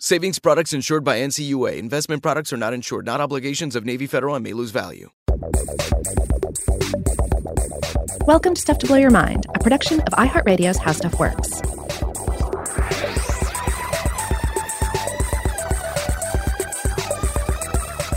Savings products insured by NCUA. Investment products are not insured, not obligations of Navy Federal and may lose value. Welcome to Stuff to Blow Your Mind, a production of iHeartRadio's How Stuff Works.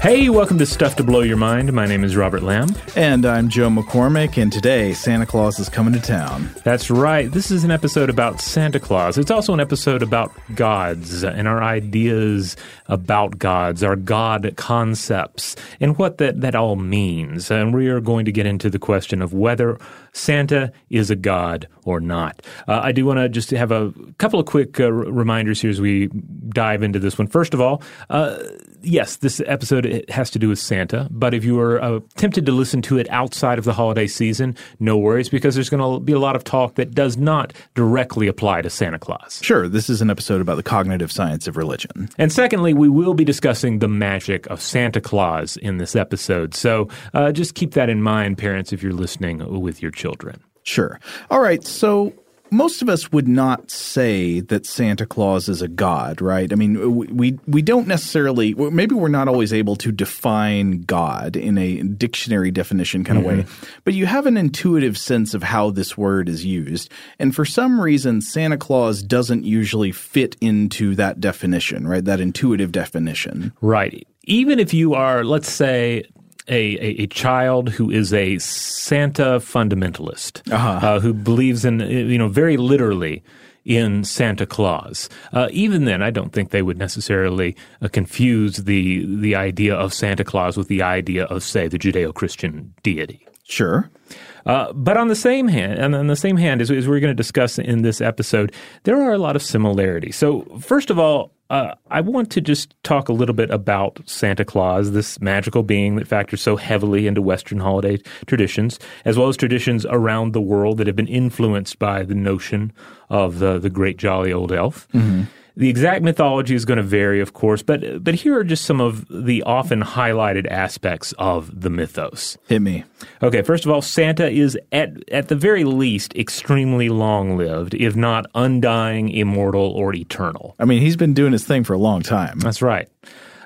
Hey, welcome to Stuff to Blow Your Mind. My name is Robert Lamb. And I'm Joe McCormick, and today Santa Claus is coming to town. That's right. This is an episode about Santa Claus. It's also an episode about gods and our ideas about gods, our God concepts, and what that, that all means. And we are going to get into the question of whether Santa is a god or not. Uh, I do want to just have a couple of quick uh, reminders here as we dive into this one. First of all, uh, yes, this episode has to do with Santa, but if you are uh, tempted to listen to it outside of the holiday season, no worries because there's going to be a lot of talk that does not directly apply to Santa Claus. Sure, this is an episode about the cognitive science of religion. And secondly, we will be discussing the magic of Santa Claus in this episode. So uh, just keep that in mind, parents, if you're listening with your children. Sure. All right. So most of us would not say that Santa Claus is a god, right? I mean, we we don't necessarily. Maybe we're not always able to define God in a dictionary definition kind of mm-hmm. way, but you have an intuitive sense of how this word is used, and for some reason, Santa Claus doesn't usually fit into that definition, right? That intuitive definition, right? Even if you are, let's say, a, a, a, child who is a Santa fundamentalist, uh-huh. uh, who believes in, you know, very literally in Santa Claus. Uh, even then, I don't think they would necessarily uh, confuse the the idea of Santa Claus with the idea of, say, the Judeo-Christian deity. Sure. Uh, but on the same hand, and on the same hand, as, as we're going to discuss in this episode, there are a lot of similarities. So, first of all, uh, I want to just talk a little bit about Santa Claus, this magical being that factors so heavily into Western holiday traditions, as well as traditions around the world that have been influenced by the notion of the, the great jolly old elf. Mm-hmm. The exact mythology is going to vary, of course, but but here are just some of the often highlighted aspects of the mythos. Hit me. Okay, first of all, Santa is at at the very least extremely long-lived, if not undying, immortal, or eternal. I mean, he's been doing his thing for a long time. That's right.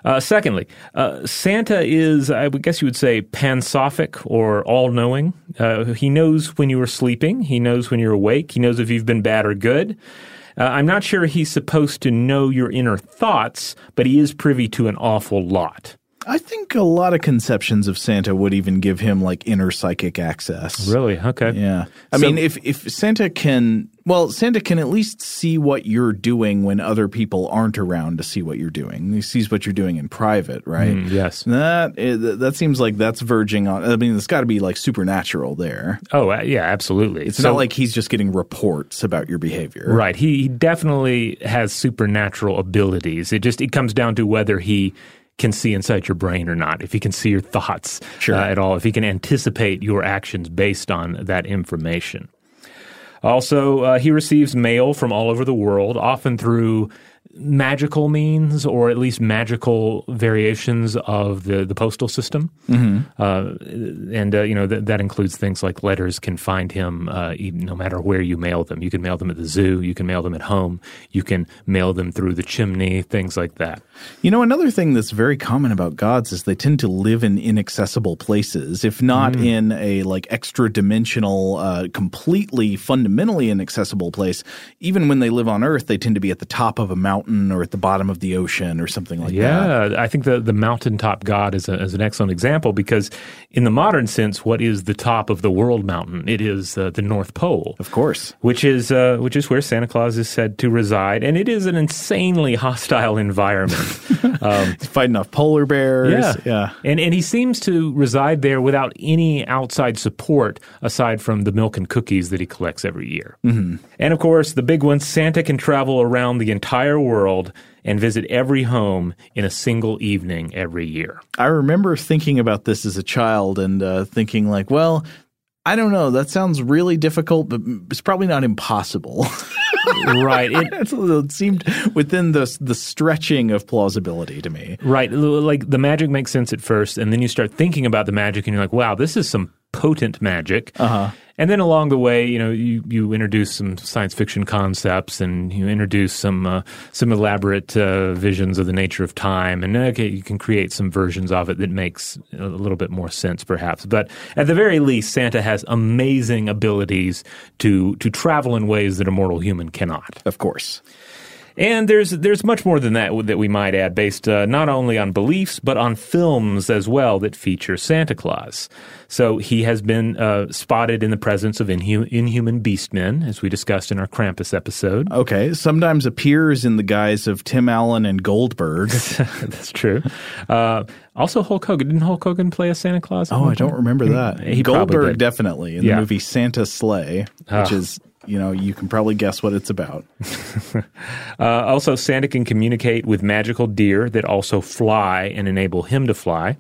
Uh, secondly, uh, Santa is, I guess you would say, pansophic or all knowing. Uh, he knows when you are sleeping, he knows when you're awake, he knows if you've been bad or good. Uh, I'm not sure he's supposed to know your inner thoughts, but he is privy to an awful lot. I think a lot of conceptions of Santa would even give him like inner psychic access. Really? Okay. Yeah. I So- mean, if if Santa can, well, Santa can at least see what you're doing when other people aren't around to see what you're doing. He sees what you're doing in private, right? Mm, yes. That eh, that seems like that's verging on. I mean, it's got to be like supernatural there. Oh, yeah, absolutely. It's So- not like he's just getting reports about your behavior. Right. He, he definitely has supernatural abilities. It just it comes down to whether he can see inside your brain or not. If he can see your thoughts Sure. uh, at all. If he can anticipate your actions based on that information. Also, uh, he receives mail from all over the world, often through magical means or at least magical variations of the, the postal system. Uh, and, uh, you know, th- that includes things like letters can find him uh, even, no matter where you mail them. You can mail them at the zoo, you can mail them at home, you can mail them through the chimney, things like that. You know, another thing that's very common about gods is they tend to live in inaccessible places, if not Mm. in a like extra dimensional, uh, completely fundamentally inaccessible place. Even when they live on Earth, they tend to be at the top of a mountain or at the bottom of the ocean or something like that. Yeah, I think the, the mountaintop god is, a, is an excellent example because, in the modern sense, what is the top of the world mountain? It is uh, the North Pole. Of course. which is uh, which is where Santa Claus is said to reside, and it is an insanely hostile environment. He's fighting off polar bears. Yeah. and and he seems to reside there without any outside support aside from the milk and cookies that he collects every year. Mm-hmm. And of course, the big one: Santa can travel around the entire world and visit every home in a single evening every year. I remember thinking about this as a child and uh, thinking like, well, I don't know. That sounds really difficult, but it's probably not impossible. right. It, it seemed within the the stretching of plausibility to me. Right. Like the magic makes sense at first, and then you start thinking about the magic, and you're like, wow, this is some potent magic. Uh-huh. And then along the way, you know, you, you introduce some science fiction concepts, and you introduce some uh, some elaborate uh, visions of the nature of time, and okay, you can create some versions of it that makes a little bit more sense, perhaps. But at the very least, Santa has amazing abilities to to travel in ways that a mortal human cannot. Of course. And there's there's much more than that that we might add, based uh, not only on beliefs but on films as well that feature Santa Claus. So he has been uh, spotted in the presence of inhu- inhuman beastmen, as we discussed in our Krampus episode. Okay. Sometimes appears in the guise of Tim Allen and Goldberg. That's true. Uh, also, Hulk Hogan didn't Hulk Hogan play a Santa Claus? Oh, I don't remember that. He Goldberg definitely in Yeah. the movie Santa's Slay, which Ah. is you know you can probably guess what it's about. Uh, also, Santa can communicate with magical deer that also fly and enable him to fly.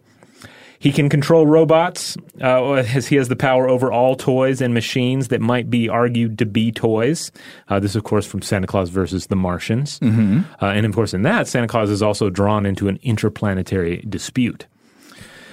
He can control robots, uh, as he has the power over all toys and machines that might be argued to be toys. Uh, this, of course, from Santa Claus versus the Martians. Mm-hmm. Uh, and, of course, in that, Santa Claus is also drawn into an interplanetary dispute.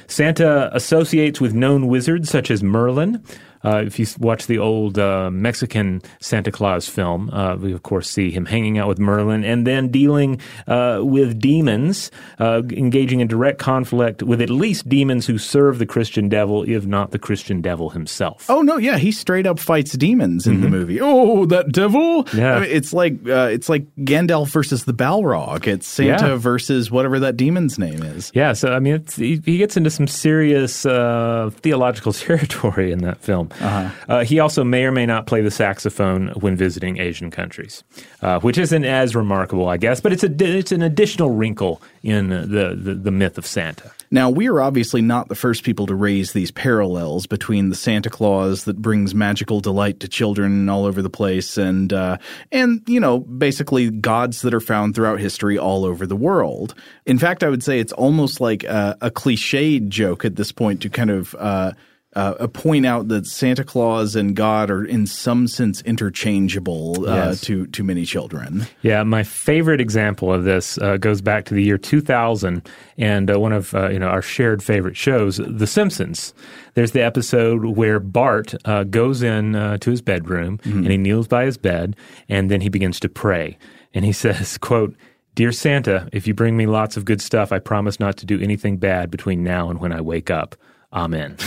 Santa associates with known wizards such as Merlin. Uh, if you watch the old uh, Mexican Santa Claus film, uh, we of course see him hanging out with Merlin and then dealing uh, with demons, uh, engaging in direct conflict with at least demons who serve the Christian devil, if not the Christian devil himself. Oh no, yeah, he straight up fights demons in the movie. Oh, that devil! Yeah. I mean, it's like uh, it's like Gandalf versus the Balrog. It's Santa Yeah. versus whatever that demon's name is. Yeah, so I mean, it's, he, he gets into some serious uh, theological territory in that film. Uh he also may or may not play the saxophone when visiting Asian countries, uh, which isn't as remarkable, I guess, but it's a it's an additional wrinkle in the, the, the myth of Santa. Now, we are obviously not the first people to raise these parallels between the Santa Claus that brings magical delight to children all over the place and uh, and you know basically gods that are found throughout history all over the world. In fact, I would say it's almost like a, a cliched joke at this point to kind of. Uh, uh, point out that Santa Claus and God are in some sense interchangeable uh, Yes. to to many children. Yeah, my favorite example of this uh, goes back to the year 2000 and uh, one of uh, you know our shared favorite shows, The Simpsons. There's the episode where Bart uh, goes in uh, to his bedroom and he kneels by his bed and then he begins to pray and he says, "quote Dear Santa, if you bring me lots of good stuff, I promise not to do anything bad between now and when I wake up. Amen."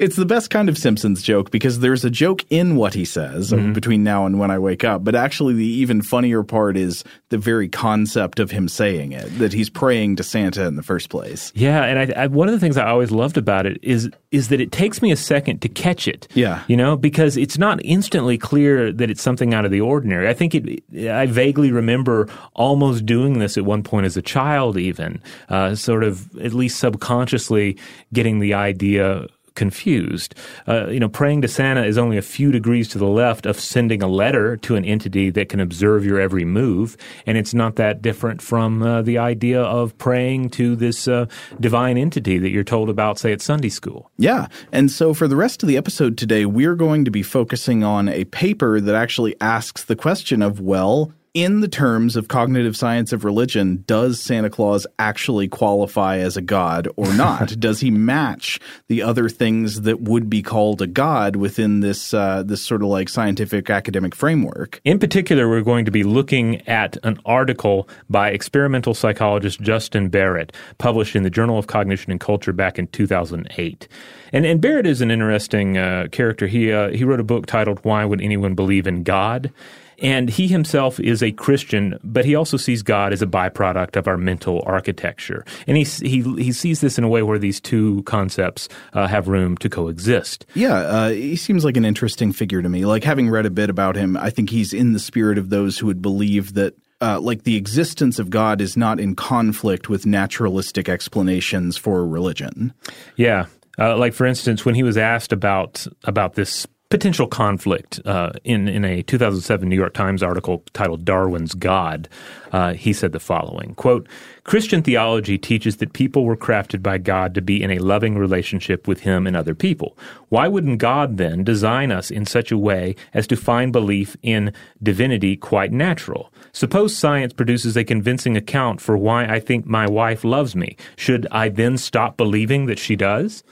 it's the best kind of Simpsons joke because there's a joke in what he says mm-hmm. between now and when I wake up. But actually, the even funnier part is the very concept of him saying it that he's praying to Santa in the first place. Yeah, and I, I, one of the things I always loved about it is is that it takes me a second to catch it. Yeah, you know, because it's not instantly clear that it's something out of the ordinary. I think it. I vaguely remember almost doing this at one point as a child, even uh, sort of at least subconsciously getting the idea confused. Uh, you know, praying to Santa is only a few degrees to the left of sending a letter to an entity that can observe your every move, and it's not that different from uh, the idea of praying to this uh, divine entity that you're told about, say, at Sunday school. Yeah, and so for the rest of the episode today, we're going to be focusing on a paper that actually asks the question of, well, in the terms of cognitive science of religion, does Santa Claus actually qualify as a god or not? does he match the other things that would be called a god within this uh, this sort of like scientific academic framework? In particular, we're going to be looking at an article by experimental psychologist Justin Barrett, published in the Journal of Cognition and Culture back in 2008. And, and Barrett is an interesting uh, character. He uh, he wrote a book titled "Why Would Anyone Believe in God." And he himself is a Christian, but he also sees God as a byproduct of our mental architecture. And he, he, he sees this in a way where these two concepts uh, have room to coexist. Yeah, uh, he seems like an interesting figure to me. Like having read a bit about him, I think he's in the spirit of those who would believe that uh, like the existence of God is not in conflict with naturalistic explanations for religion. Yeah, uh, like for instance, when he was asked about about this potential conflict uh, in in a 2007 New York Times article titled "Darwin's God." Uh, he said the following: "Quote: Christian theology teaches that people were crafted by God to be in a loving relationship with Him and other people. Why wouldn't God then design us in such a way as to find belief in divinity quite natural? Suppose science produces a convincing account for why I think my wife loves me. Should I then stop believing that she does?"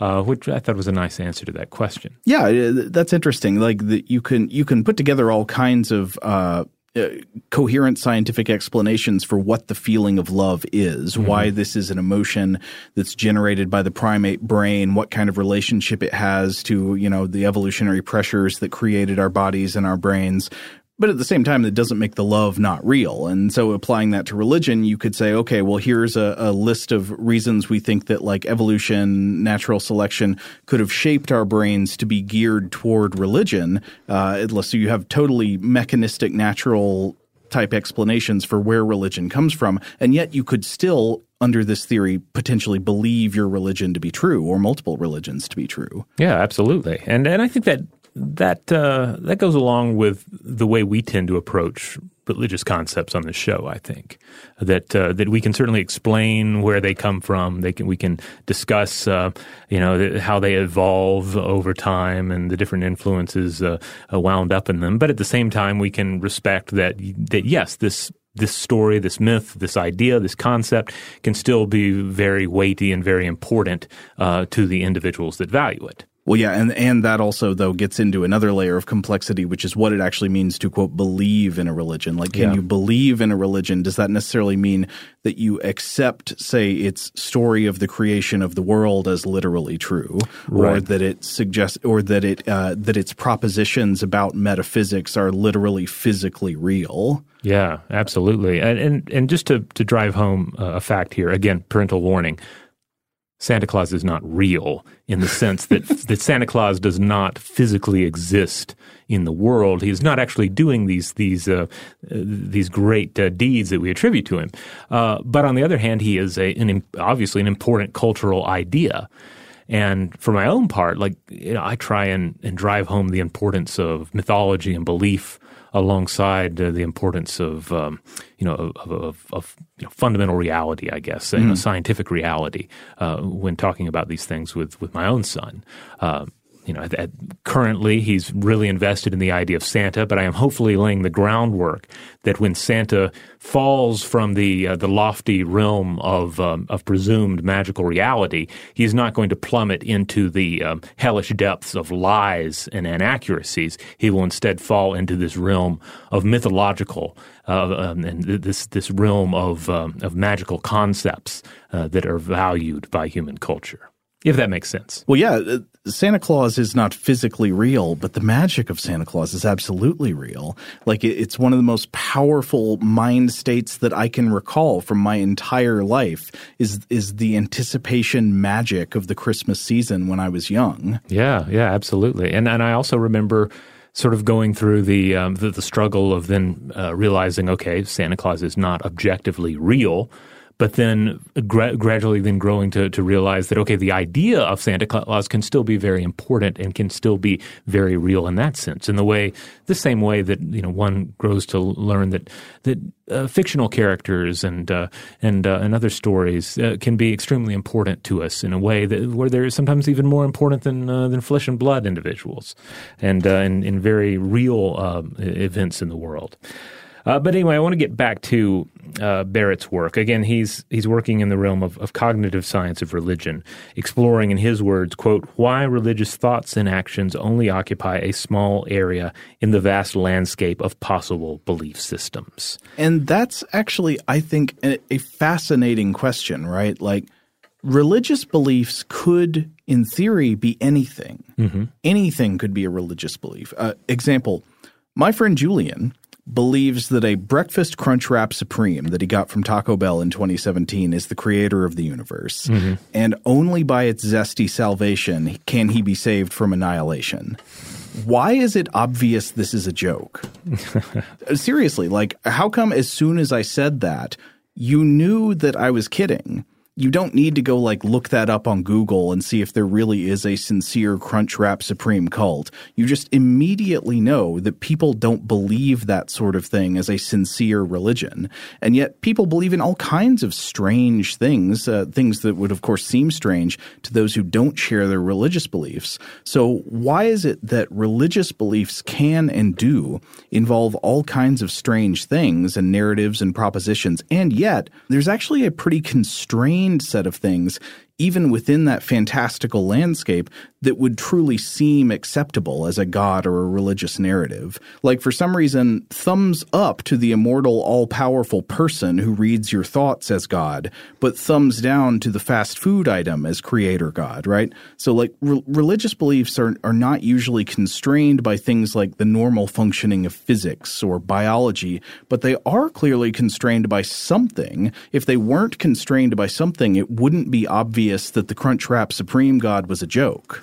Uh, which I thought was a nice answer to that question. Yeah, uh, that's interesting. Like that, you can you can put together all kinds of. Uh, uh, coherent scientific explanations for what the feeling of love is, mm-hmm. why this is an emotion that's generated by the primate brain, what kind of relationship it has to, you know, the evolutionary pressures that created our bodies and our brains, but at the same time, that doesn't make the love not real. And so applying that to religion, you could say, okay, well, here's a, a, list of reasons we think that like evolution, natural selection could have shaped our brains to be geared toward religion. Uh, unless you have totally mechanistic, natural type explanations for where religion comes from. And yet you could still under this theory potentially believe your religion to be true or multiple religions to be true. Yeah, absolutely. And and I think that that uh, that goes along with the way we tend to approach religious concepts on the show. I think that uh, that we can certainly explain where they come from. They can we can discuss uh, you know how they evolve over time and the different influences uh, uh, wound up in them. But at the same time, we can respect that that yes, this this story, this myth, this idea, this concept can still be very weighty and very important uh, to the individuals that value it. Well, yeah, and and that also though gets into another layer of complexity, which is what it actually means to quote believe in a religion. Like, can yeah. you believe in a religion? Does that necessarily mean that you accept, say, its story of the creation of the world as literally true, right. or that it suggests, or that it uh, that its propositions about metaphysics are literally physically real? Yeah, absolutely. And and, and just to to drive home a fact here, again, parental warning. Santa Claus is not real in the sense that, that Santa Claus does not physically exist in the world. He is not actually doing these these uh, uh, these great uh, deeds that we attribute to him. Uh, but on the other hand, he is a, an, obviously an important cultural idea. And for my own part, like you know, I try and, and drive home the importance of mythology and belief alongside uh, the importance of um, you know of, of, of you know, fundamental reality, I guess, mm. you know, scientific reality uh, when talking about these things with with my own son. Uh, you know, at, currently he's really invested in the idea of Santa, but I am hopefully laying the groundwork that when Santa falls from the uh, the lofty realm of um, of presumed magical reality, he's not going to plummet into the um, hellish depths of lies and inaccuracies. He will instead fall into this realm of mythological uh, um, and this this realm of um, of magical concepts uh, that are valued by human culture. If that makes sense. Well, yeah, Santa Claus is not physically real, but the magic of Santa Claus is absolutely real. Like it's one of the most powerful mind states that I can recall from my entire life is is the anticipation magic of the Christmas season when I was young. Yeah, yeah, absolutely. And and I also remember sort of going through the um, the, the, struggle of then uh, realizing, okay, Santa Claus is not objectively real but then gra- gradually then growing to, to realize that, okay, the idea of Santa Claus can still be very important and can still be very real in that sense. In the way, the same way that, you know, one grows to learn that, that uh, fictional characters and, uh, and, uh, and other stories uh, can be extremely important to us in a way that, where they're sometimes even more important than, uh, than flesh and blood individuals and, uh, in, very real um, events in the world. Uh, but anyway, I want to get back to uh, Barrett's work. Again, he's he's working in the realm of, of cognitive science of religion, exploring, in his words, "quote why religious thoughts and actions only occupy a small area in the vast landscape of possible belief systems." And that's actually, I think, a, a fascinating question, right? Like, religious beliefs could, in theory, be anything. Mm-hmm. Anything could be a religious belief. Uh, example: my friend Julian believes that a breakfast Crunchwrap Supreme that he got from Taco Bell in 2017 is the creator of the universe, mm-hmm. and only by its zesty salvation can he be saved from annihilation. Why is it obvious this is a joke? Seriously, like, how come as soon as I said that, you knew that I was kidding? You don't need to go like look that up on Google and see if there really is a sincere Crunchwrap Supreme cult. You just immediately know that people don't believe that sort of thing as a sincere religion. And yet people believe in all kinds of strange things, uh, things that would of course seem strange to those who don't share their religious beliefs. So why is it that religious beliefs can and do involve all kinds of strange things and narratives and propositions? And yet there's actually a pretty constrained set of things even within that fantastical landscape that would truly seem acceptable as a god or a religious narrative. Like, for some reason, thumbs up to the immortal, all powerful person who reads your thoughts as God, but thumbs down to the fast food item as creator God, right? So, like, re- religious beliefs are, are not usually constrained by things like the normal functioning of physics or biology, but they are clearly constrained by something. If they weren't constrained by something, it wouldn't be obvious that the Crunchwrap Supreme God was a joke.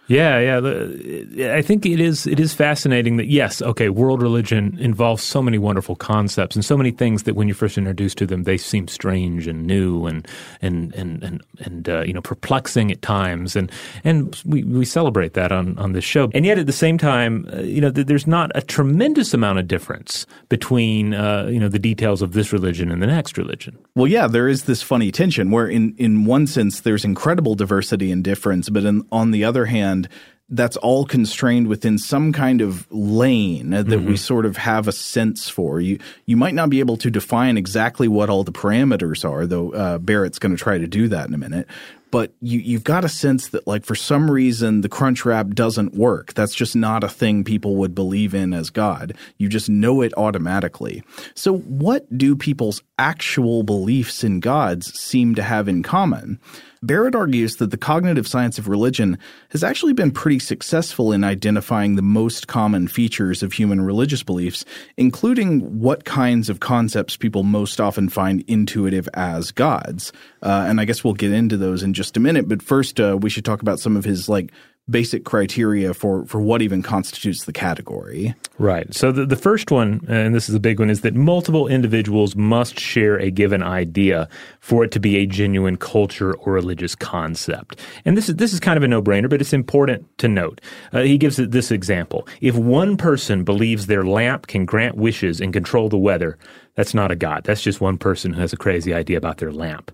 Yeah, yeah. I think it is. It is fascinating that yes, okay, world religion involves so many wonderful concepts and so many things that when you're first introduced to them, they seem strange and new and and and and, and uh, you know perplexing at times. And and we, we celebrate that on on this show. And yet at the same time, uh, you know, there's not a tremendous amount of difference between uh, you know the details of this religion and the next religion. Well, yeah, there is this funny tension where in in one sense there's incredible diversity and difference, but in, on the other hand and that's all constrained within some kind of lane that mm-hmm. we sort of have a sense for. You you might not be able to define exactly what all the parameters are, though uh, Barrett's going to try to do that in a minute. But you you've got a sense that like for some reason the Crunchwrap doesn't work. That's just not a thing people would believe in as God. You just know it automatically. So what do people's actual beliefs in gods seem to have in common? Barrett argues that the cognitive science of religion has actually been pretty successful in identifying the most common features of human religious beliefs, including what kinds of concepts people most often find intuitive as gods. Uh, and I guess we'll get into those in just a minute. But first, uh, we should talk about some of his like basic criteria for, for what even constitutes the category. Right. So the, the first one, and this is a big one, is that multiple individuals must share a given idea for it to be a genuine culture or religious concept. And this is this is kind of a no brainer, but it's important to note. Uh, he gives this example: if one person believes their lamp can grant wishes and control the weather, that's not a god. That's just one person who has a crazy idea about their lamp.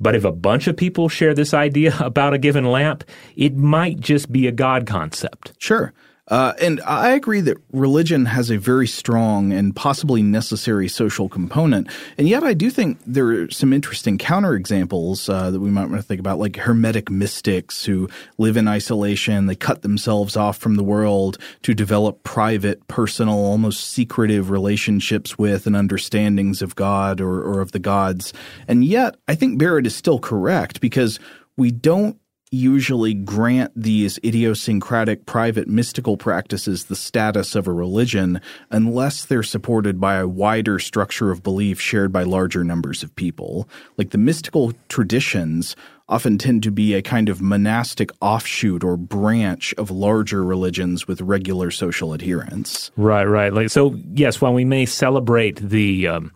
But if a bunch of people share this idea about a given lamp, it might just be a God concept. Sure. Uh, and I agree that religion has a very strong and possibly necessary social component. And yet, I do think there are some interesting counterexamples uh, that we might want to think about, like Hermetic mystics who live in isolation. They cut themselves off from the world to develop private, personal, almost secretive relationships with and understandings of God or, or of the gods. And yet, I think Barrett is still correct because we don't usually grant these idiosyncratic private mystical practices the status of a religion unless they're supported by a wider structure of belief shared by larger numbers of people. Like the mystical traditions often tend to be a kind of monastic offshoot or branch of larger religions with regular social adherents. Right, right. Like so, yes. While we may celebrate the um,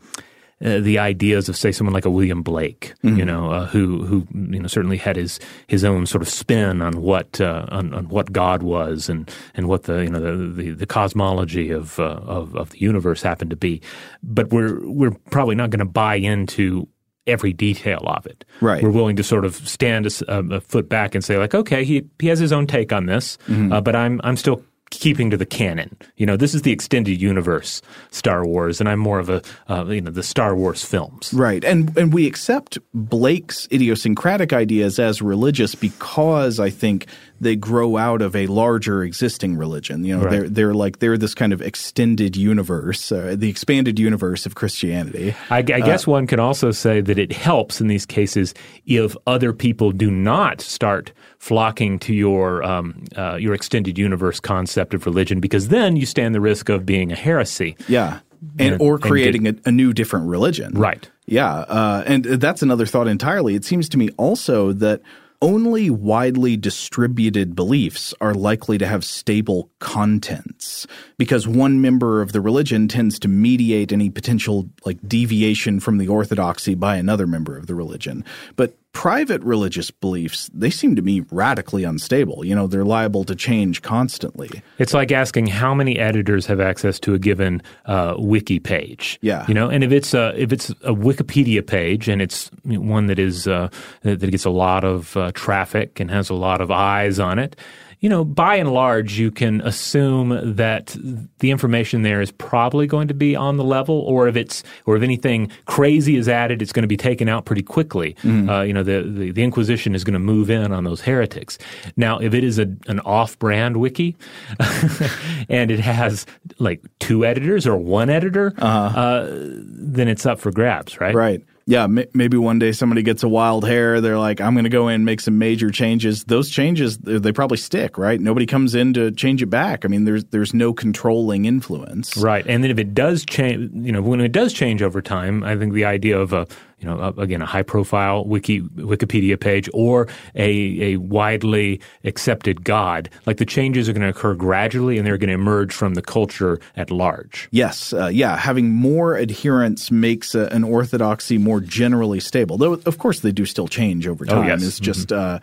uh, the ideas of say someone like a William Blake, mm-hmm. you know, uh, who who you know certainly had his his own sort of spin on what uh, on, on, what God was and and what the you know the the, the cosmology of, uh, of of the universe happened to be, but we're we're probably not going to buy into every detail of it. Right. We're willing to sort of stand a, a, foot back and say like, okay, he he has his own take on this, mm-hmm. uh, but I'm I'm still keeping to the canon. You know, this is the extended universe Star Wars, and I'm more of a uh, you know the Star Wars films. Right, and and we accept Blake's idiosyncratic ideas as religious because I think they grow out of a larger existing religion. You know, right. they're they're like they're this kind of extended universe, uh, the expanded universe of Christianity. I, I guess uh, one can also say that it helps in these cases if other people do not start flocking to your um, uh, your extended universe concept of religion, because then you stand the risk of being a heresy. Yeah, and, and or creating and get, a, a, new different religion. Right. Yeah, uh, and that's another thought entirely. It seems to me also that only widely distributed beliefs are likely to have stable contents because one member of the religion tends to mediate any potential like deviation from the orthodoxy by another member of the religion. But private religious beliefs, they seem to me radically unstable. You know, they're liable to change constantly. It's like asking how many editors have access to a given uh, wiki page. Yeah, you know, and if it's a if it's a Wikipedia page and it's one that is uh, that gets a lot of uh, traffic and has a lot of eyes on it, you know, by and large, you can assume that the information there is probably going to be on the level, or if it's, or if anything crazy is added, it's going to be taken out pretty quickly. Mm. Uh, you know, the, the, the Inquisition is going to move in on those heretics. Now, if it is a, an off-brand wiki, and it has like two editors or one editor, uh-huh. uh, then it's up for grabs, right? Right yeah, m- maybe one day somebody gets a wild hair. They're like, I'm going to go in and make some major changes. Those changes, they probably stick, right? Nobody comes in to change it back. I mean, there's there's no controlling influence, right? And then if it does change, you know, when it does change over time, I think the idea of a you know, again, a high profile wiki, Wikipedia page or a, a widely accepted God. Like the changes are going to occur gradually and they're going to emerge from the culture at large. Yes. Uh, yeah. Having more adherents makes a, an orthodoxy more generally stable. Though, of course, they do still change over oh, time. Oh, yes. It's just, mm-hmm. uh,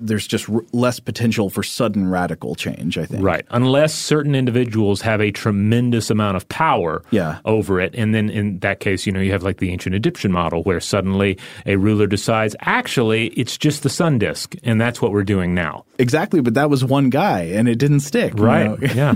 there's just r- less potential for sudden radical change, I think. Right. Unless certain individuals have a tremendous amount of power yeah. over it. And then in that case, you know, you have like the ancient Egyptian model where suddenly a ruler decides, actually, it's just the sun disk. And that's what we're doing now. Exactly. But that was one guy and it didn't stick. Right. You know? yeah.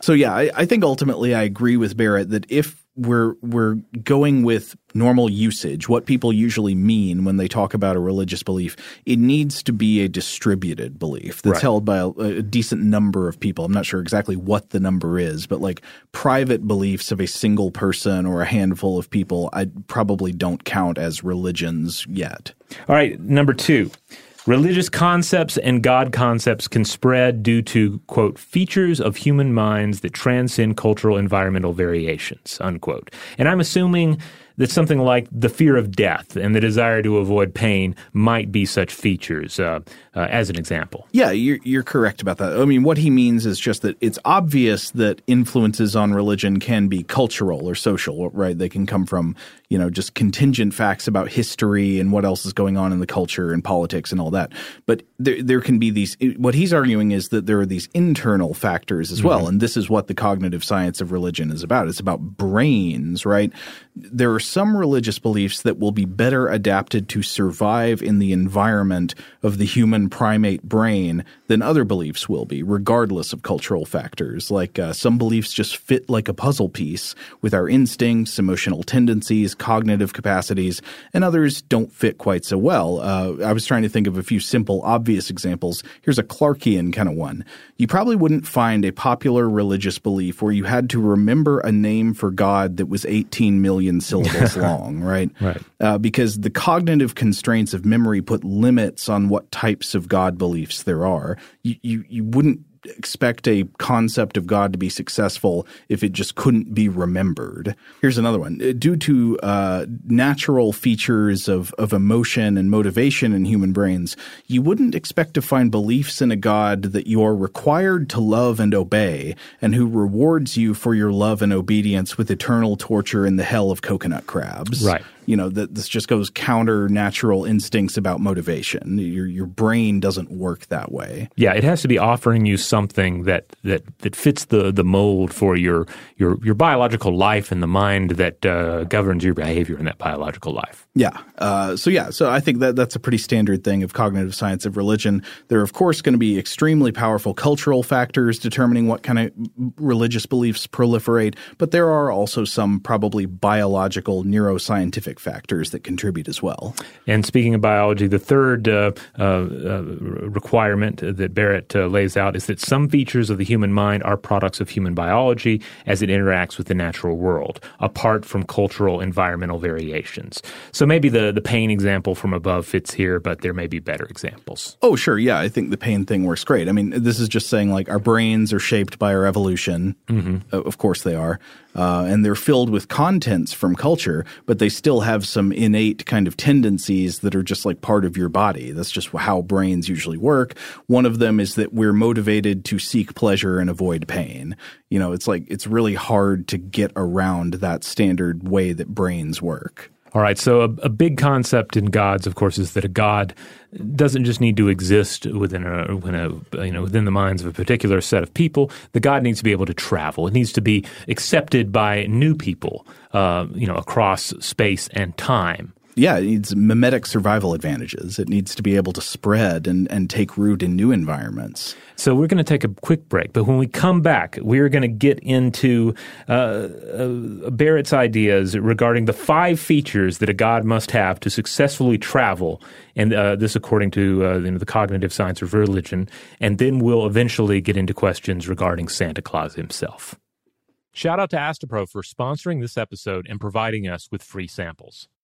so, yeah, I, I think ultimately I agree with Barrett that if we're we're going with normal usage, what people usually mean when they talk about a religious belief. It needs to be a distributed belief that's right. held by a, a, decent number of people. I'm not sure exactly what the number is, but like private beliefs of a single person or a handful of people, I probably don't count as religions yet. All right, number two. Religious concepts and God concepts can spread due to, quote, features of human minds that transcend cultural environmental variations, unquote. And I'm assuming that something like the fear of death and the desire to avoid pain might be such features, uh, uh, as an example. Yeah, you're, you're correct about that. I mean, what he means is just that it's obvious that influences on religion can be cultural or social, right? They can come from, you know, just contingent facts about history and what else is going on in the culture and politics and all that. But there, there can be these, what he's arguing is that there are these internal factors as mm-hmm. well. And this is what the cognitive science of religion is about. It's about brains, right? There are some religious beliefs that will be better adapted to survive in the environment of the human primate brain than other beliefs will be, regardless of cultural factors. Like uh, some beliefs just fit like a puzzle piece with our instincts, emotional tendencies, cognitive capacities, and others don't fit quite so well. Uh, I was trying to think of a few simple, obvious examples. Here's a Clarkian kind of one. You probably wouldn't find a popular religious belief where you had to remember a name for God that was 18 million syllables syllables long, right? Right. Uh, because the cognitive constraints of memory put limits on what types of God beliefs there are. You, you, you wouldn't expect a concept of God to be successful if it just couldn't be remembered. Here's another one. Uh, due to uh, natural features of, of emotion and motivation in human brains, you wouldn't expect to find beliefs in a God that you are required to love and obey, and who rewards you for your love and obedience with eternal torture in the hell of coconut crabs. Right you know that this just goes counter natural instincts about motivation. Your your brain doesn't work that way. Yeah it has to be offering you something that that that fits the the mold for your your your biological life and the mind that uh, governs your behavior in that biological life. Yeah uh, so yeah so i think that that's a pretty standard thing of cognitive science of religion. There are of course going to be extremely powerful cultural factors determining what kind of religious beliefs proliferate but there are also some probably biological neuroscientific factors that contribute as well. And speaking of biology, the third uh, uh, uh requirement that Barrett uh, lays out is that some features of the human mind are products of human biology as it interacts with the natural world, apart from cultural environmental variations. So maybe the, the pain example from above fits here, but there may be better examples. Oh, sure. Yeah, I think the pain thing works great. I mean, this is just saying like our brains are shaped by our evolution. Mm-hmm. of course they are uh, and they're filled with contents from culture, but they still have some innate kind of tendencies that are just like part of your body. That's just how brains usually work. One of them is that we're motivated to seek pleasure and avoid pain. You know, it's like it's really hard to get around that standard way that brains work. All right. So a, a, big concept in gods, of course, is that a god doesn't just need to exist within a, within a, you know within the minds of a particular set of people. The god needs to be able to travel. It needs to be accepted by new people, uh, you know, across space and time yeah, it needs memetic survival advantages. It needs to be able to spread and, and take root in new environments. So we're going to take a quick break, but when we come back, we're going to get into uh, uh, Barrett's ideas regarding the five features that a god must have to successfully travel, and uh, this according to uh, you know, the cognitive science of religion. And then we'll eventually get into questions regarding Santa Claus himself. Shout out to Astepro for sponsoring this episode and providing us with free samples.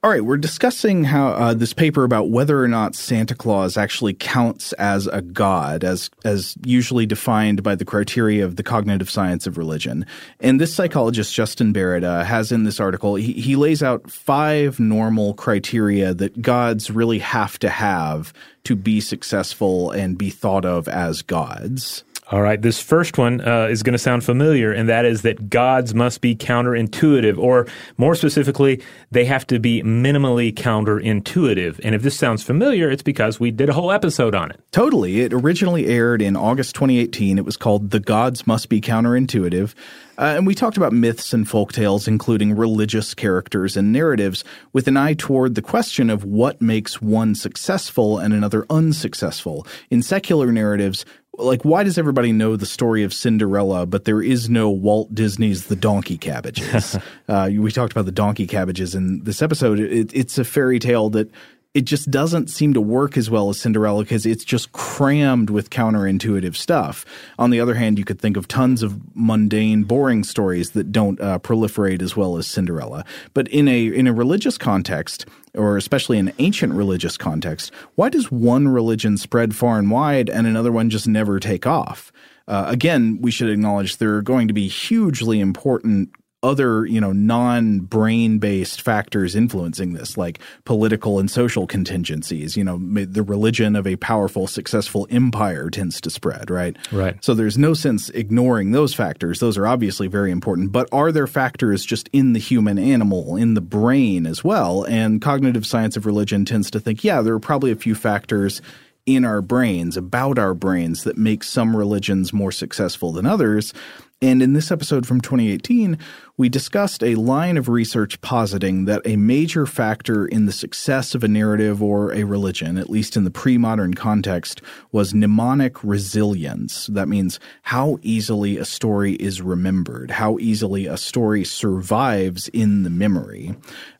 All right, we're discussing how uh, this paper about whether or not Santa Claus actually counts as a god, as as usually defined by the criteria of the cognitive science of religion. And this psychologist Justin Barrett uh, has in this article he, he lays out five normal criteria that gods really have to have to be successful and be thought of as gods. All right, this first one uh, is going to sound familiar, and that is that gods must be counterintuitive, or more specifically, they have to be minimally counterintuitive. And if this sounds familiar, it's because we did a whole episode on it. Totally. It originally aired in August 2018. It was called The Gods Must Be Counterintuitive. Uh, and we talked about myths and folktales, including religious characters and narratives, with an eye toward the question of what makes one successful and another unsuccessful. In secular narratives, like why does everybody know the story of Cinderella, but there is no Walt Disney's The Donkey Cabbages? uh, we talked about the donkey cabbages in this episode. It, it's a fairy tale that it just doesn't seem to work as well as Cinderella because it's just crammed with counterintuitive stuff. On the other hand, you could think of tons of mundane, boring stories that don't uh, proliferate as well as Cinderella. But in a in a religious context, or especially an ancient religious context, why does one religion spread far and wide and another one just never take off? Uh, again, we should acknowledge there are going to be hugely important other, you know, non-brain based factors influencing this, like political and social contingencies. You know, the religion of a powerful, successful empire tends to spread, right? Right. So there's no sense ignoring those factors. Those are obviously very important. But are there factors just in the human animal, in the brain as well? And cognitive science of religion tends to think, yeah, there are probably a few factors in our brains, about our brains, that make some religions more successful than others. And in this episode from 2018, we discussed a line of research positing that a major factor in the success of a narrative or a religion, at least in the pre modern context, was mnemonic resilience. That means how easily a story is remembered, how easily a story survives in the memory.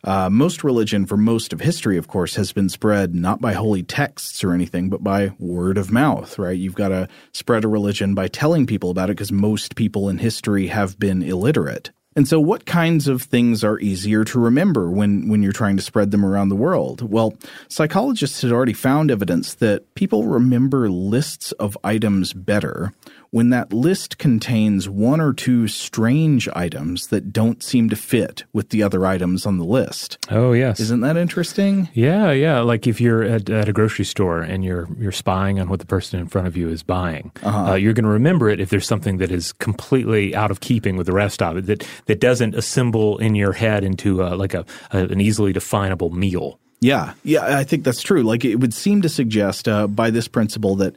Uh, most religion, for most of history, of course, has been spread not by holy texts or anything, but by word of mouth, right? You've got to spread a religion by telling people about it because most people in history have been illiterate. And so, what kinds of things are easier to remember when, when you're trying to spread them around the world? Well, psychologists had already found evidence that people remember lists of items better when that list contains one or two strange items that don't seem to fit with the other items on the list. Oh yes, Isn't that interesting? Yeah, yeah. Like if you're at, at a grocery store and you're you're spying on what the person in front of you is buying, uh you're going to remember it if there's something that is completely out of keeping with the rest of it that that doesn't assemble in your head into a, like a, a an easily definable meal. Yeah, yeah, I think that's true. Like it would seem to suggest uh, by this principle that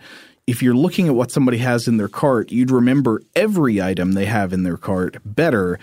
if you're looking at what somebody has in their cart, you'd remember every item they have in their cart better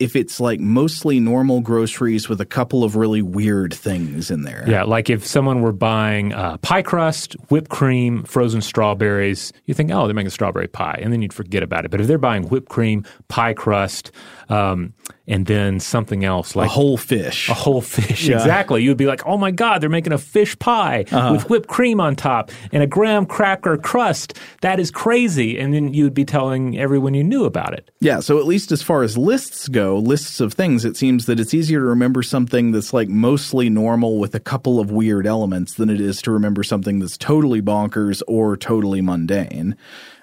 if it's like mostly normal groceries with a couple of really weird things in there. Yeah, like if someone were buying uh, pie crust, whipped cream, frozen strawberries, you think, oh, they're making strawberry pie, and then you'd forget about it. But if they're buying whipped cream, pie crust, um, and then something else like a whole fish. A whole fish, exactly. You'd be like, oh my God, they're making a fish pie Uh-huh. with whipped cream on top and a graham cracker crust. That is crazy. And then you'd be telling everyone you knew about it. Yeah, so at least as far as lists go, lists of things, it seems that it's easier to remember something that's like mostly normal with a couple of weird elements than it is to remember something that's totally bonkers or totally mundane.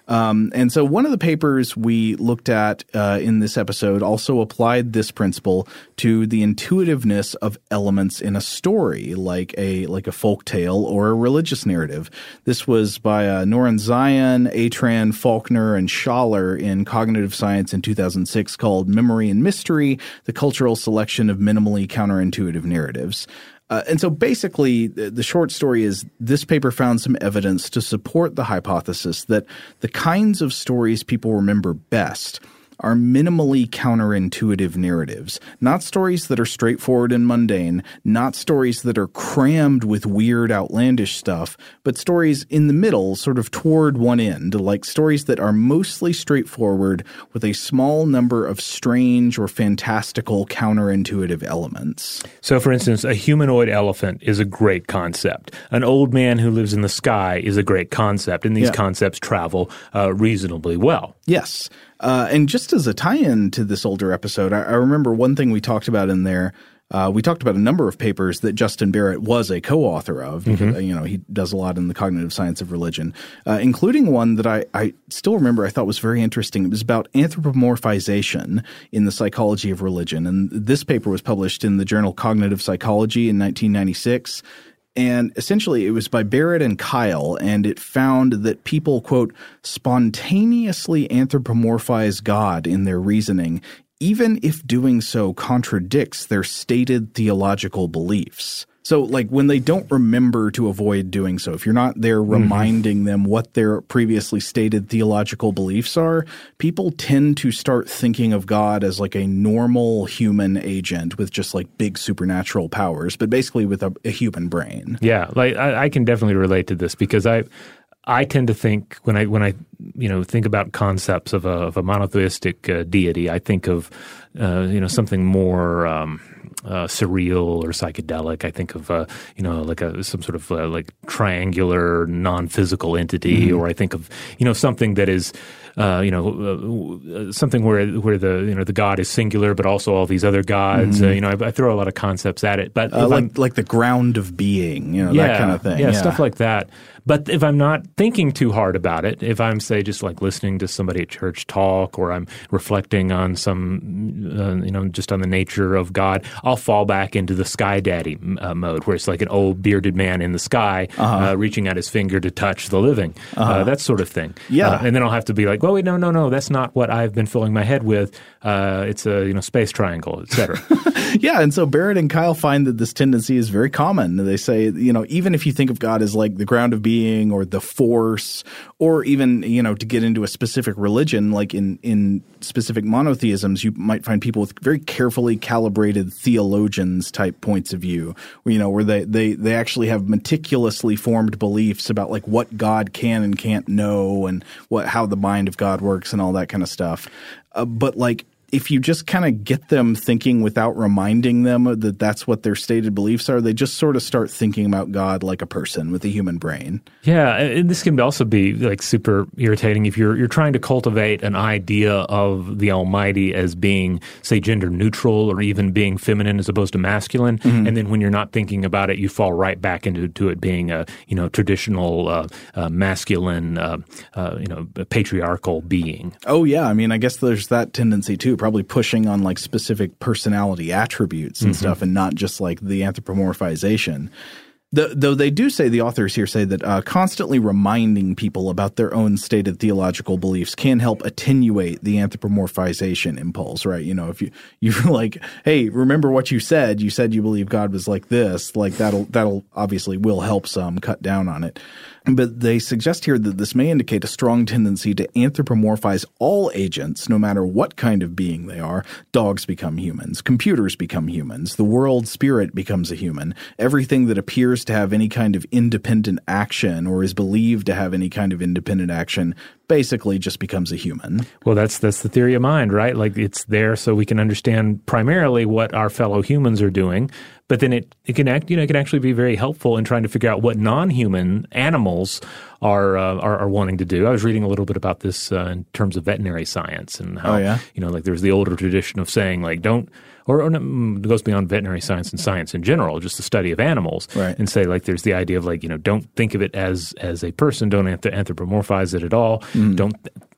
Um, and so one of the papers we looked at uh, in this episode also applied this principle to the intuitiveness of elements in a story, like a like a folk tale or a religious narrative. This was by uh, Norenzayan, Atran, Faulkner, and Schaller in Cognitive Science in 2006 called Memory and Mystery, the cultural selection of minimally counterintuitive narratives. Uh, and so basically, the, the short story is this paper found some evidence to support the hypothesis that the kinds of stories people remember best are minimally counterintuitive narratives, not stories that are straightforward and mundane, not stories that are crammed with weird, outlandish stuff, but stories in the middle, sort of toward one end, like stories that are mostly straightforward with a small number of strange or fantastical counterintuitive elements. So, for instance, a humanoid elephant is a great concept. An old man who lives in the sky is a great concept, and these Yeah. concepts travel uh, reasonably well. Yes. Uh, and just as a tie in to this older episode, I, I remember one thing we talked about in there. Uh, we talked about a number of papers that Justin Barrett was a co-author of. Because, You know, he does a lot in the cognitive science of religion, uh, including one that I, I still remember. I thought was very interesting. It was about anthropomorphization in the psychology of religion, and this paper was published in the journal Cognitive Psychology in 1996. And essentially, it was by Barrett and Keil, and it found that people, quote, spontaneously anthropomorphize God in their reasoning, even if doing so contradicts their stated theological beliefs. So, like when they don't remember to avoid doing so, if you're not there reminding them what their previously stated theological beliefs are, people tend to start thinking of God as like a normal human agent with just like big supernatural powers, but basically with a, a human brain. Yeah, like I, I can definitely relate to this because I I tend to think when I when I you know think about concepts of a of a monotheistic uh, deity, I think of uh, you know something more. Um, uh, surreal or psychedelic. I think of uh, you know like a some sort of uh, like triangular non-physical entity, or I think of you know something that is uh, you know uh, something where where the you know the god is singular, but also all these other gods. Uh, you know, I, I throw a lot of concepts at it, but Uh, if I'm- like like the ground of being, you know, that kind of thing. yeah, stuff like that. But if I'm not thinking too hard about it, if I'm say just like listening to somebody at church talk, or I'm reflecting on some, uh, you know, just on the nature of God, I'll fall back into the sky daddy uh, mode, where it's like an old bearded man in the sky, Uh-huh. uh, reaching out his finger to touch the living, uh, that sort of thing. Yeah. Uh, and then I'll have to be like, well, wait, no, no, no, that's not what I've been filling my head with. Uh, it's a you know space triangle, etc. Yeah, and so Barrett and Keil find that this tendency is very common. They say, you know, even if you think of God as like the ground of being or the force, or even, you know, to get into a specific religion, like in in specific monotheisms, you might find people with very carefully calibrated theologians type points of view, you know, where they they they actually have meticulously formed beliefs about like what God can and can't know and what how the mind of God works and all that kind of stuff. Uh, but like if you just kind of get them thinking without reminding them that that's what their stated beliefs are, they just sort of start thinking about God like a person with a human brain. Yeah, and this can also be like super irritating if you're you're trying to cultivate an idea of the Almighty as being, say, gender neutral or even being feminine as opposed to masculine, mm-hmm. and then when you're not thinking about it, you fall right back into to it being a you know traditional uh, uh, masculine, uh, uh you know, patriarchal being. Oh yeah, I mean, I guess there's that tendency too, probably pushing on like specific personality attributes and mm-hmm. stuff, and not just like the anthropomorphization. The, though they do say the authors here say that uh, constantly reminding people about their own stated theological beliefs can help attenuate the anthropomorphization impulse, right? You know, if you you're like, hey, remember what you said? You said you believe God was like this, like that'll that'll obviously will help some cut down on it. But they suggest here that this may indicate a strong tendency to anthropomorphize all agents, no matter what kind of being they are. Dogs become humans, computers become humans, the world spirit becomes a human. Everything that appears to have any kind of independent action or is believed to have any kind of independent action basically just becomes a human. Well, that's that's the theory of mind, right? Like it's there so we can understand primarily what our fellow humans are doing, but then it, it can act, you know, it can actually be very helpful in trying to figure out what non-human animals are, uh, are, are wanting to do. I was reading a little bit about this uh, in terms of veterinary science and how, oh, yeah? you know, like there's the older tradition of saying like don't or, or mm, it goes beyond veterinary science and science in general, just the study of animals, right. and say like there's the idea of like you know don't think of it as as a person, don't anthropomorphize it at all, mm. don't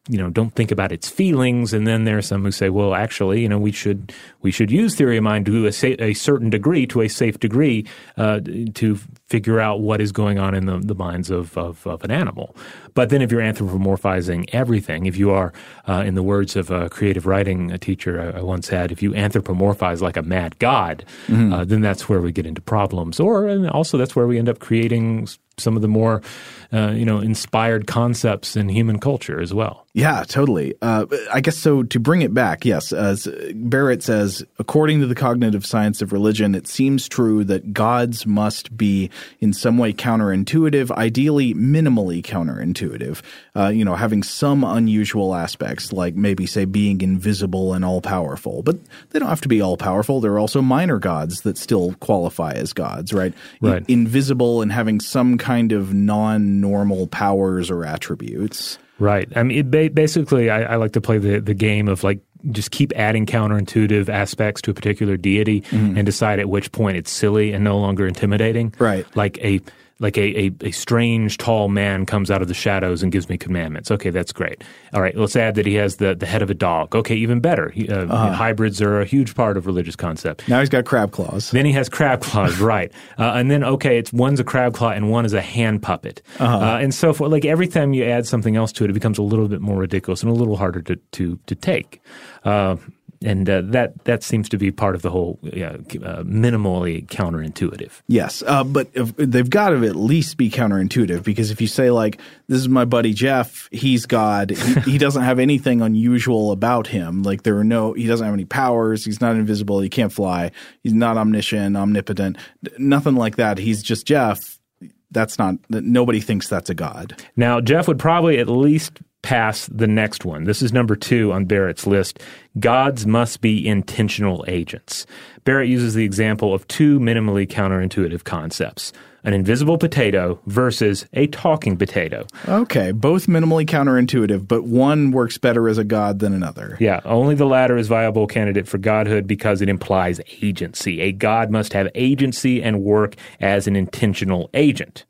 you know don't think about its feelings. And then there are some who say well actually you know we should we should use theory of mind to a, sa- a certain degree to a safe degree uh, to figure out what is going on in the, the minds of, of, of, an animal but then if you're anthropomorphizing everything if you are uh, in the words of a creative writing a teacher I, I, once had if you anthropomorphize like a mad god mm-hmm. uh, then that's where we get into problems or and also that's where we end up creating some of the more uh, you know inspired concepts in human culture as well. Yeah, totally. Uh, I guess so. To bring it back, yes, as Barrett says, according to the cognitive science of religion, it seems true that gods must be in some way counterintuitive, ideally minimally counterintuitive. Uh, you know, having some unusual aspects, like maybe say being invisible and all powerful, but they don't have to be all powerful. There are also minor gods that still qualify as gods, right? Right. invisible and having some kind of non-normal powers or attributes. Right. I mean, ba- basically, I, I, like to play the, the game of like just keep adding counterintuitive aspects to a particular deity mm-hmm. and decide at which point it's silly and no longer intimidating. Right. Like a like a, a, a, strange tall man comes out of the shadows and gives me commandments. Okay, that's great. All right, let's add that he has the, the head of a dog. Okay, even better. He, uh, uh-huh. Hybrids are a huge part of religious concept. Now he's got crab claws. Then he has crab claws, right? Uh, and then okay, it's one's a crab claw and one is a hand puppet. Uh-huh. Uh, and so for like every time you add something else to it, it becomes a little bit more ridiculous and a little harder to to to take. And uh, that that seems to be part of the whole uh, minimally counterintuitive. Yes, uh, but if, they've got to at least be counterintuitive because if you say like, "This is my buddy Jeff, he's God, he, he, doesn't have anything unusual about him. Like there are no, he doesn't have any powers. He's not invisible. He can't fly. He's not omniscient, omnipotent, nothing like that. He's just Jeff." That's not. Nobody thinks that's a god. Now, Jeff would probably at least pass the next one. This is number two on Barrett's list. Gods must be intentional agents. Barrett uses the example of two minimally counterintuitive concepts an invisible potato versus a talking potato. Okay, both minimally counterintuitive, but one works better as a god than another. Yeah, only the latter is viable candidate for godhood because it implies agency. A god must have agency and work as an intentional agent.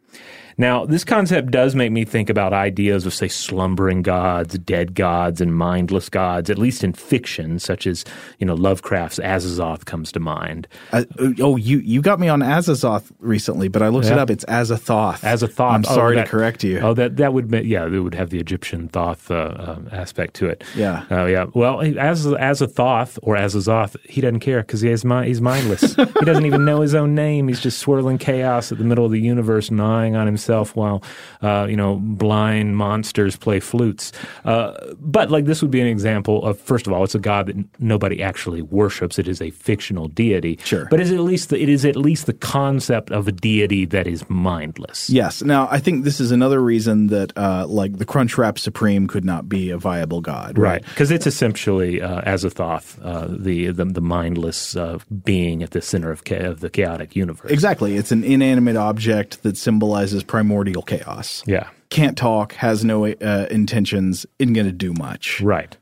Now, this concept does make me think about ideas of, say, slumbering gods, dead gods, and mindless gods, at least in fiction, such as, you know, Lovecraft's Azathoth comes to mind. Uh, oh, you, you got me on Azathoth recently, but I looked yeah. it up. It's Azathoth. Azathoth. I'm sorry oh, that, to correct you. Oh, that, that would, yeah, it would have the Egyptian Thoth uh, uh, aspect to it. Yeah. Oh, yeah. Well, as, as a Thoth or Azathoth, he doesn't care because he has, he's mindless. he doesn't even know his own name. He's just swirling chaos at the middle of the universe, gnawing on himself itself while, uh, you know, blind monsters play flutes. Uh, but like this would be an example of, first of all, it's a god that nobody actually worships. It is a fictional deity. Sure. But is at least the, it is at least the concept of a deity that is mindless. Yes. Now, I think this is another reason that, uh, like, the Crunchwrap Supreme could not be a viable god. Right. Because it's essentially uh, Azathoth, uh, the, the the mindless uh, being at the center of, cha- of the chaotic universe. Exactly. It's an inanimate object that symbolizes primordial chaos. Yeah. Can't talk, has no uh, intentions, isn't going to do much. Right.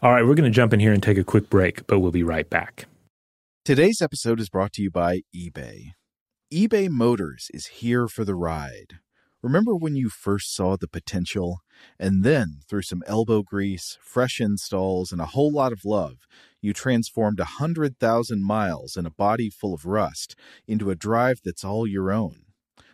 All right, we're going to jump in here and take a quick break, but we'll be right back. Today's episode is brought to you by eBay. eBay Motors is here for the ride. Remember when you first saw the potential? And then, through some elbow grease, fresh installs, and a whole lot of love, you transformed a 100,000 miles and a body full of rust into a drive that's all your own.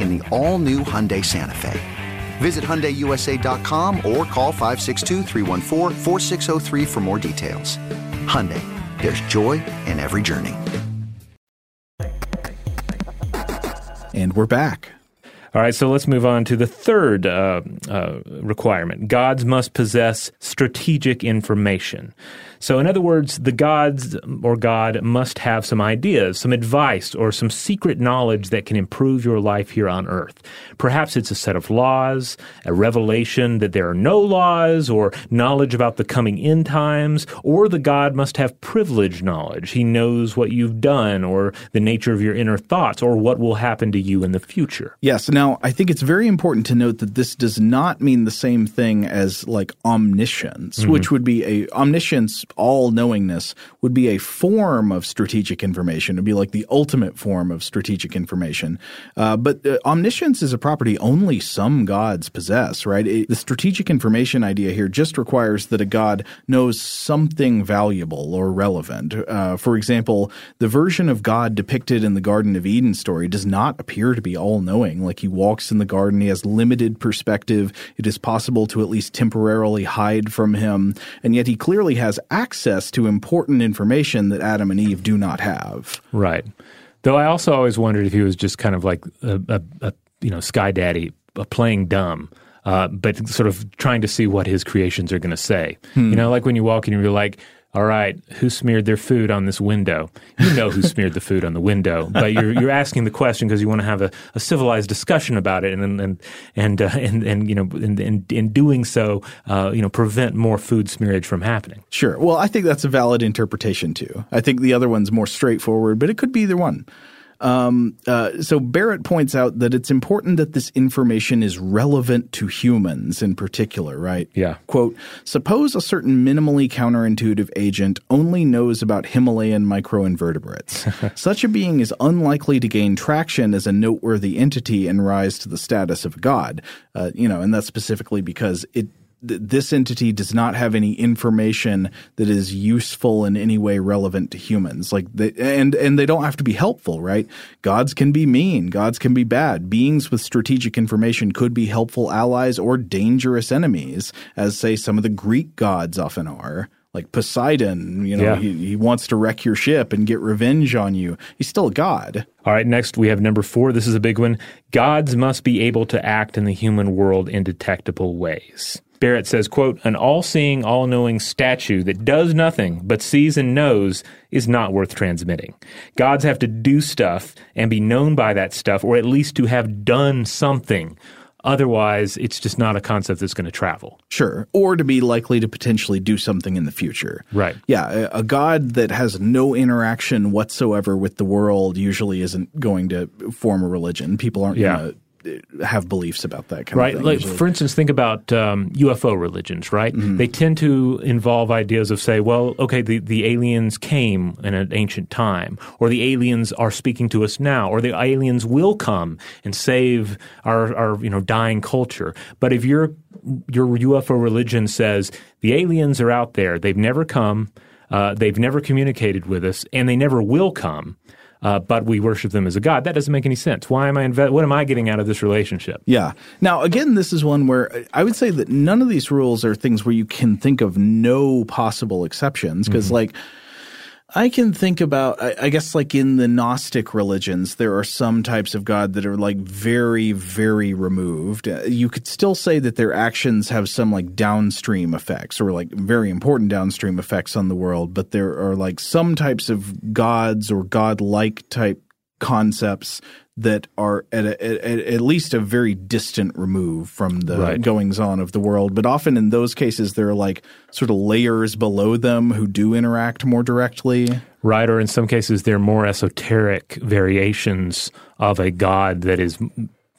in the all new Hyundai Santa Fe. Visit HyundaiUSA.com or call 562 for more details. Hyundai, there's joy in every journey. And we're back. All right, so let's move on to the third uh, uh, requirement. Gods must possess strategic information. So, in other words, the gods or God must have some ideas, some advice, or some secret knowledge that can improve your life here on earth. Perhaps it's a set of laws, a revelation that there are no laws, or knowledge about the coming end times, or the God must have privileged knowledge. He knows what you've done, or the nature of your inner thoughts, or what will happen to you in the future. Yes. Now, I think it's very important to note that this does not mean the same thing as like omniscience, mm-hmm. which would be a omniscience all knowingness would be a form of strategic information. It'd be like the ultimate form of strategic information. Uh, but uh, omniscience is a property only some gods possess, right? It, the strategic information idea here just requires that a god knows something valuable or relevant. Uh, for example, the version of God depicted in the Garden of Eden story does not appear to be all knowing. Like he walks in the garden, he has limited perspective. It is possible to at least temporarily hide from him, and yet he clearly has access to important information that Adam and Eve do not have. Right. Though I also always wondered if he was just kind of like a, a, a you know sky daddy playing dumb. Uh, but sort of trying to see what his creations are going to say. Hmm. You know, like when you walk in, you're like, all right, who smeared their food on this window? You know who smeared the food on the window, but you're you're asking the question because you want to have a, a, civilized discussion about it, and and and uh, and, and you know, in, in, in doing so, uh, you know, prevent more food smearage from happening. Sure. Well, I think that's a valid interpretation too. I think the other one's more straightforward, but it could be either one. Um, uh, so Barrett points out that it's important that this information is relevant to humans in particular, right? Yeah. Quote, suppose a certain minimally counterintuitive agent only knows about Himalayan microinvertebrates. Such a being is unlikely to gain traction as a noteworthy entity and rise to the status of a god. Uh, you know, and that's specifically because it this entity does not have any information that is useful in any way relevant to humans. Like they, and and they don't have to be helpful, right? Gods can be mean, gods can be bad. Beings with strategic information could be helpful allies or dangerous enemies, as say some of the Greek gods often are. Like Poseidon, you know, yeah. he, he wants to wreck your ship and get revenge on you. He's still a god. All right, next we have number four. This is a big one. Gods must be able to act in the human world in detectable ways. Barrett says, quote, an all-seeing, all-knowing statue that does nothing but sees and knows is not worth transmitting. Gods have to do stuff and be known by that stuff, or at least to have done something. Otherwise, it's just not a concept that's going to travel. Sure. Or to be likely to potentially do something in the future. Right. Yeah. A, a god that has no interaction whatsoever with the world usually isn't going to form a religion. People aren't yeah. going to have beliefs about that kind right. of thing. Like, for instance, think about um, UFO religions, right? Mm-hmm. They tend to involve ideas of, say, well, okay, the, the aliens came in an ancient time, or the aliens are speaking to us now, or the aliens will come and save our, our you know, dying culture. But if your your UFO religion says the aliens are out there, they've never come, uh, they've never communicated with us, and they never will come – uh, but we worship them as a god. That doesn't make any sense. Why am I inve- What am I getting out of this relationship? Yeah. Now, again, this is one where I would say that none of these rules are things where you can think of no possible exceptions because, mm-hmm. like, I can think about, I guess, like in the Gnostic religions, there are some types of God that are like very, very removed. Uh, you could still say that their actions have some like downstream effects or like very important downstream effects on the world, but there are like some types of gods or godlike type concepts that are at, a, at, at, least a very distant remove from the right. goings on of the world. But often in those cases, there are like sort of layers below them who do interact more directly. Right. Or in some cases, they're more esoteric variations of a god that is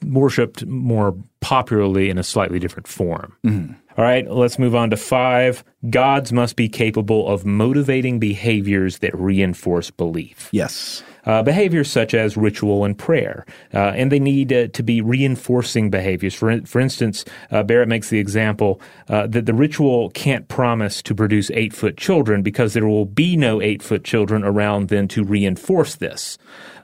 worshipped more popularly in a slightly different form. Mm-hmm. All right, let's move on to five. Gods must be capable of motivating behaviors that reinforce belief. Yes uh, behaviors such as ritual and prayer. Uh, and they need uh, to be reinforcing behaviors. For, for instance, uh, Barrett makes the example uh, that the ritual can't promise to produce eight foot children because there will be no eight foot children around then to reinforce this.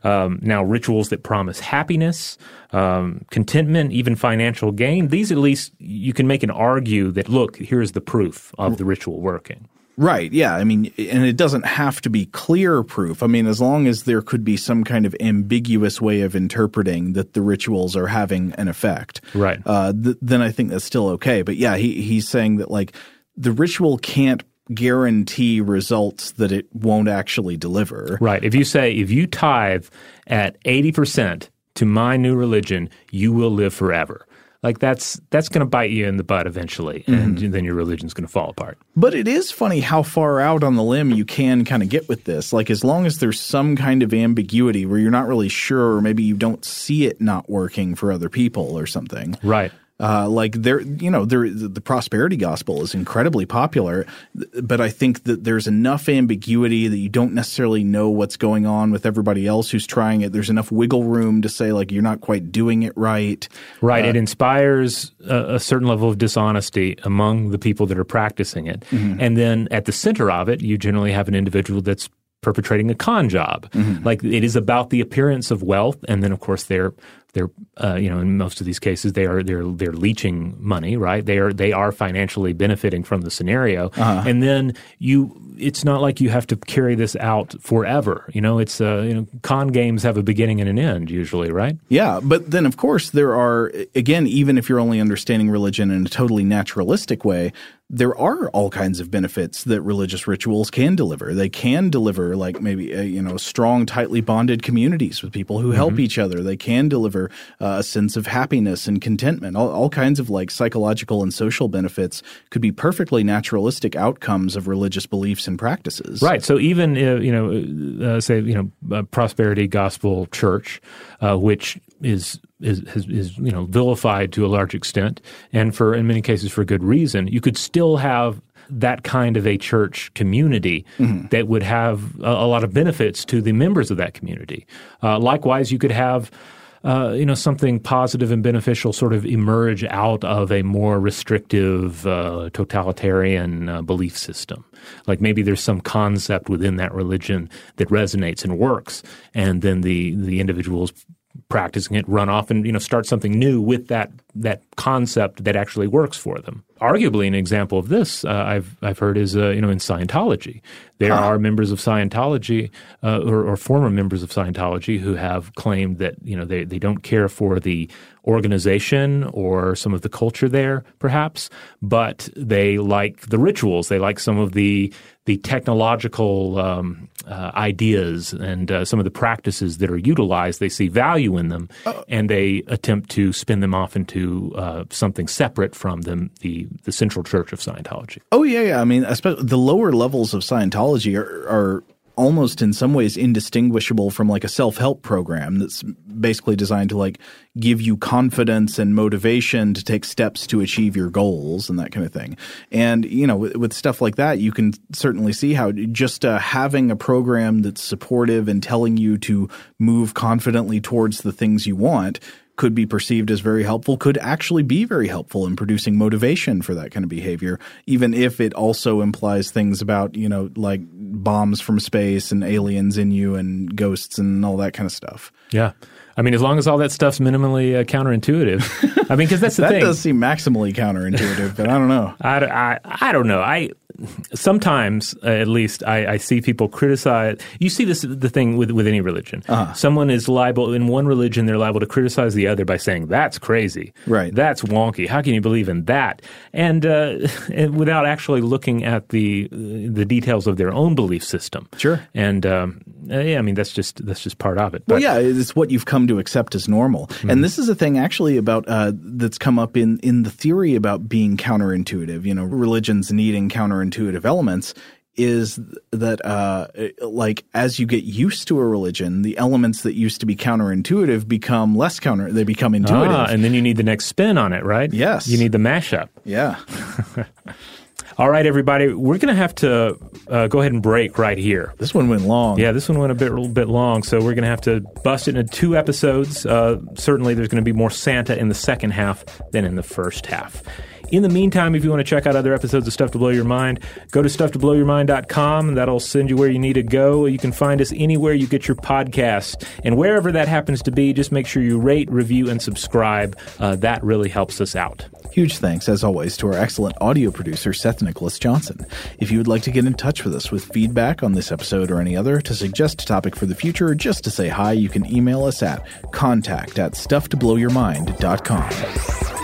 Um, now, rituals that promise happiness, um, contentment, even financial gain, these at least you can make an argue that, look, here's the proof of the ritual working. Right. Yeah. I mean, and it doesn't have to be clear proof. I mean, as long as there could be some kind of ambiguous way of interpreting that the rituals are having an effect, Right. Uh, th- then I think that's still okay. But yeah, he he's saying that like the ritual can't guarantee results that it won't actually deliver. Right. If you say, if you tithe at 80% to my new religion, you will live forever. Like that's that's going to bite you in the butt eventually, and mm-hmm. then your religion's going to fall apart. But it is funny how far out on the limb you can kind of get with this. Like as long as there's some kind of ambiguity where you're not really sure, or maybe you don't see it not working for other people or something. Right. Uh, like there, you know, there the prosperity gospel is incredibly popular, but I think that there's enough ambiguity that you don't necessarily know what's going on with everybody else who's trying it. There's enough wiggle room to say like you're not quite doing it right. Right. Uh, it inspires a, a certain level of dishonesty among the people that are practicing it. Mm-hmm. And then at the center of it, you generally have an individual that's perpetrating a con job. Mm-hmm. Like it is about the appearance of wealth, and then of course they're they're uh, you know in most of these cases they are they're they're leeching money, right? They are they are financially benefiting from the scenario, and then you. It's not like you have to carry this out forever. You know, it's uh, you know con games have a beginning and an end usually, right? Yeah, but then of course there are again, even if you're only understanding religion in a totally naturalistic way, there are all kinds of benefits that religious rituals can deliver. They can deliver like maybe uh, you know strong, tightly bonded communities with people who help each other. They can deliver uh, a sense of happiness and contentment. All, all kinds of like psychological and social benefits could be perfectly naturalistic outcomes of religious beliefs and practices. Right. So even uh, you know, uh, say you know, uh, Prosperity Gospel Church, uh, which is is, is is you know vilified to a large extent, and for in many cases for good reason, you could still have that kind of a church community that would have a, a lot of benefits to the members of that community. Uh, likewise, you could have uh, you know, something positive and beneficial sort of emerge out of a more restrictive, uh, totalitarian uh, belief system. Like maybe there's some concept within that religion that resonates and works, and then the the individuals practicing it run off and you know start something new with that that concept that actually works for them. Arguably, an example of this uh, I've I've heard is uh, you know in Scientology there are members of Scientology uh, or, or former members of Scientology who have claimed that you know they they don't care for the organization or some of the culture there, perhaps, but they like the rituals. They like some of the the technological um, uh, ideas and uh, some of the practices that are utilized. They see value in them, and they attempt to spin them off into uh, something separate from them, the the central church of Scientology. Oh yeah, yeah. I mean, especially the lower levels of Scientology are, are almost in some ways indistinguishable from like a self-help program that's basically designed to like give you confidence and motivation to take steps to achieve your goals and that kind of thing. And you know, with, with stuff like that, you can certainly see how just uh, having a program that's supportive and telling you to move confidently towards the things you want could be perceived as very helpful, could actually be very helpful in producing motivation for that kind of behavior, even if it also implies things about, you know, like bombs from space and aliens in you and ghosts and all that kind of stuff. Yeah. I mean, as long as all that stuff's minimally uh, counterintuitive. I mean, because that's the that thing. That does seem maximally counterintuitive, but I don't know. I, I, I don't know. I sometimes, uh, at least, I, I see people criticize. You see this the thing with with any religion. Uh-huh. Someone is liable in one religion; they're liable to criticize the other by saying that's crazy, Right. That's wonky. How can you believe in that? And, uh, and without actually looking at the the details of their own belief system. Sure. And um, uh, yeah, I mean that's just that's just part of it. Well, But- yeah, it's what you've come to accept as normal, and this is a thing actually about uh, that's come up in in the theory about being counterintuitive. You know, religions needing counterintuitive elements is that uh, like as you get used to a religion, the elements that used to be counterintuitive become less counter. They become intuitive. Ah, and then you need the next spin on it, right? Yes. You need the mashup. yeah. All right, everybody, we're going to have to uh, go ahead and break right here. This one went long. Yeah, this one went a bit a bit long, so we're going to have to bust it into two episodes. Uh, certainly, there's going to be more Santa in the second half than in the first half. In the meantime, if you want to check out other episodes of Stuff to Blow Your Mind, go to stufftoblowyourmind.com. That'll send you where you need to go. You can find us anywhere you get your podcasts. And wherever that happens to be, just make sure you rate, review, and subscribe. Uh, that really helps us out. Huge thanks, as always, to our excellent audio producer, Seth Nicholas Johnson. If you would like to get in touch with us with feedback on this episode or any other, to suggest a topic for the future, or just to say hi, you can email us at contact at stufftoblowyourmind.com.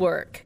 work.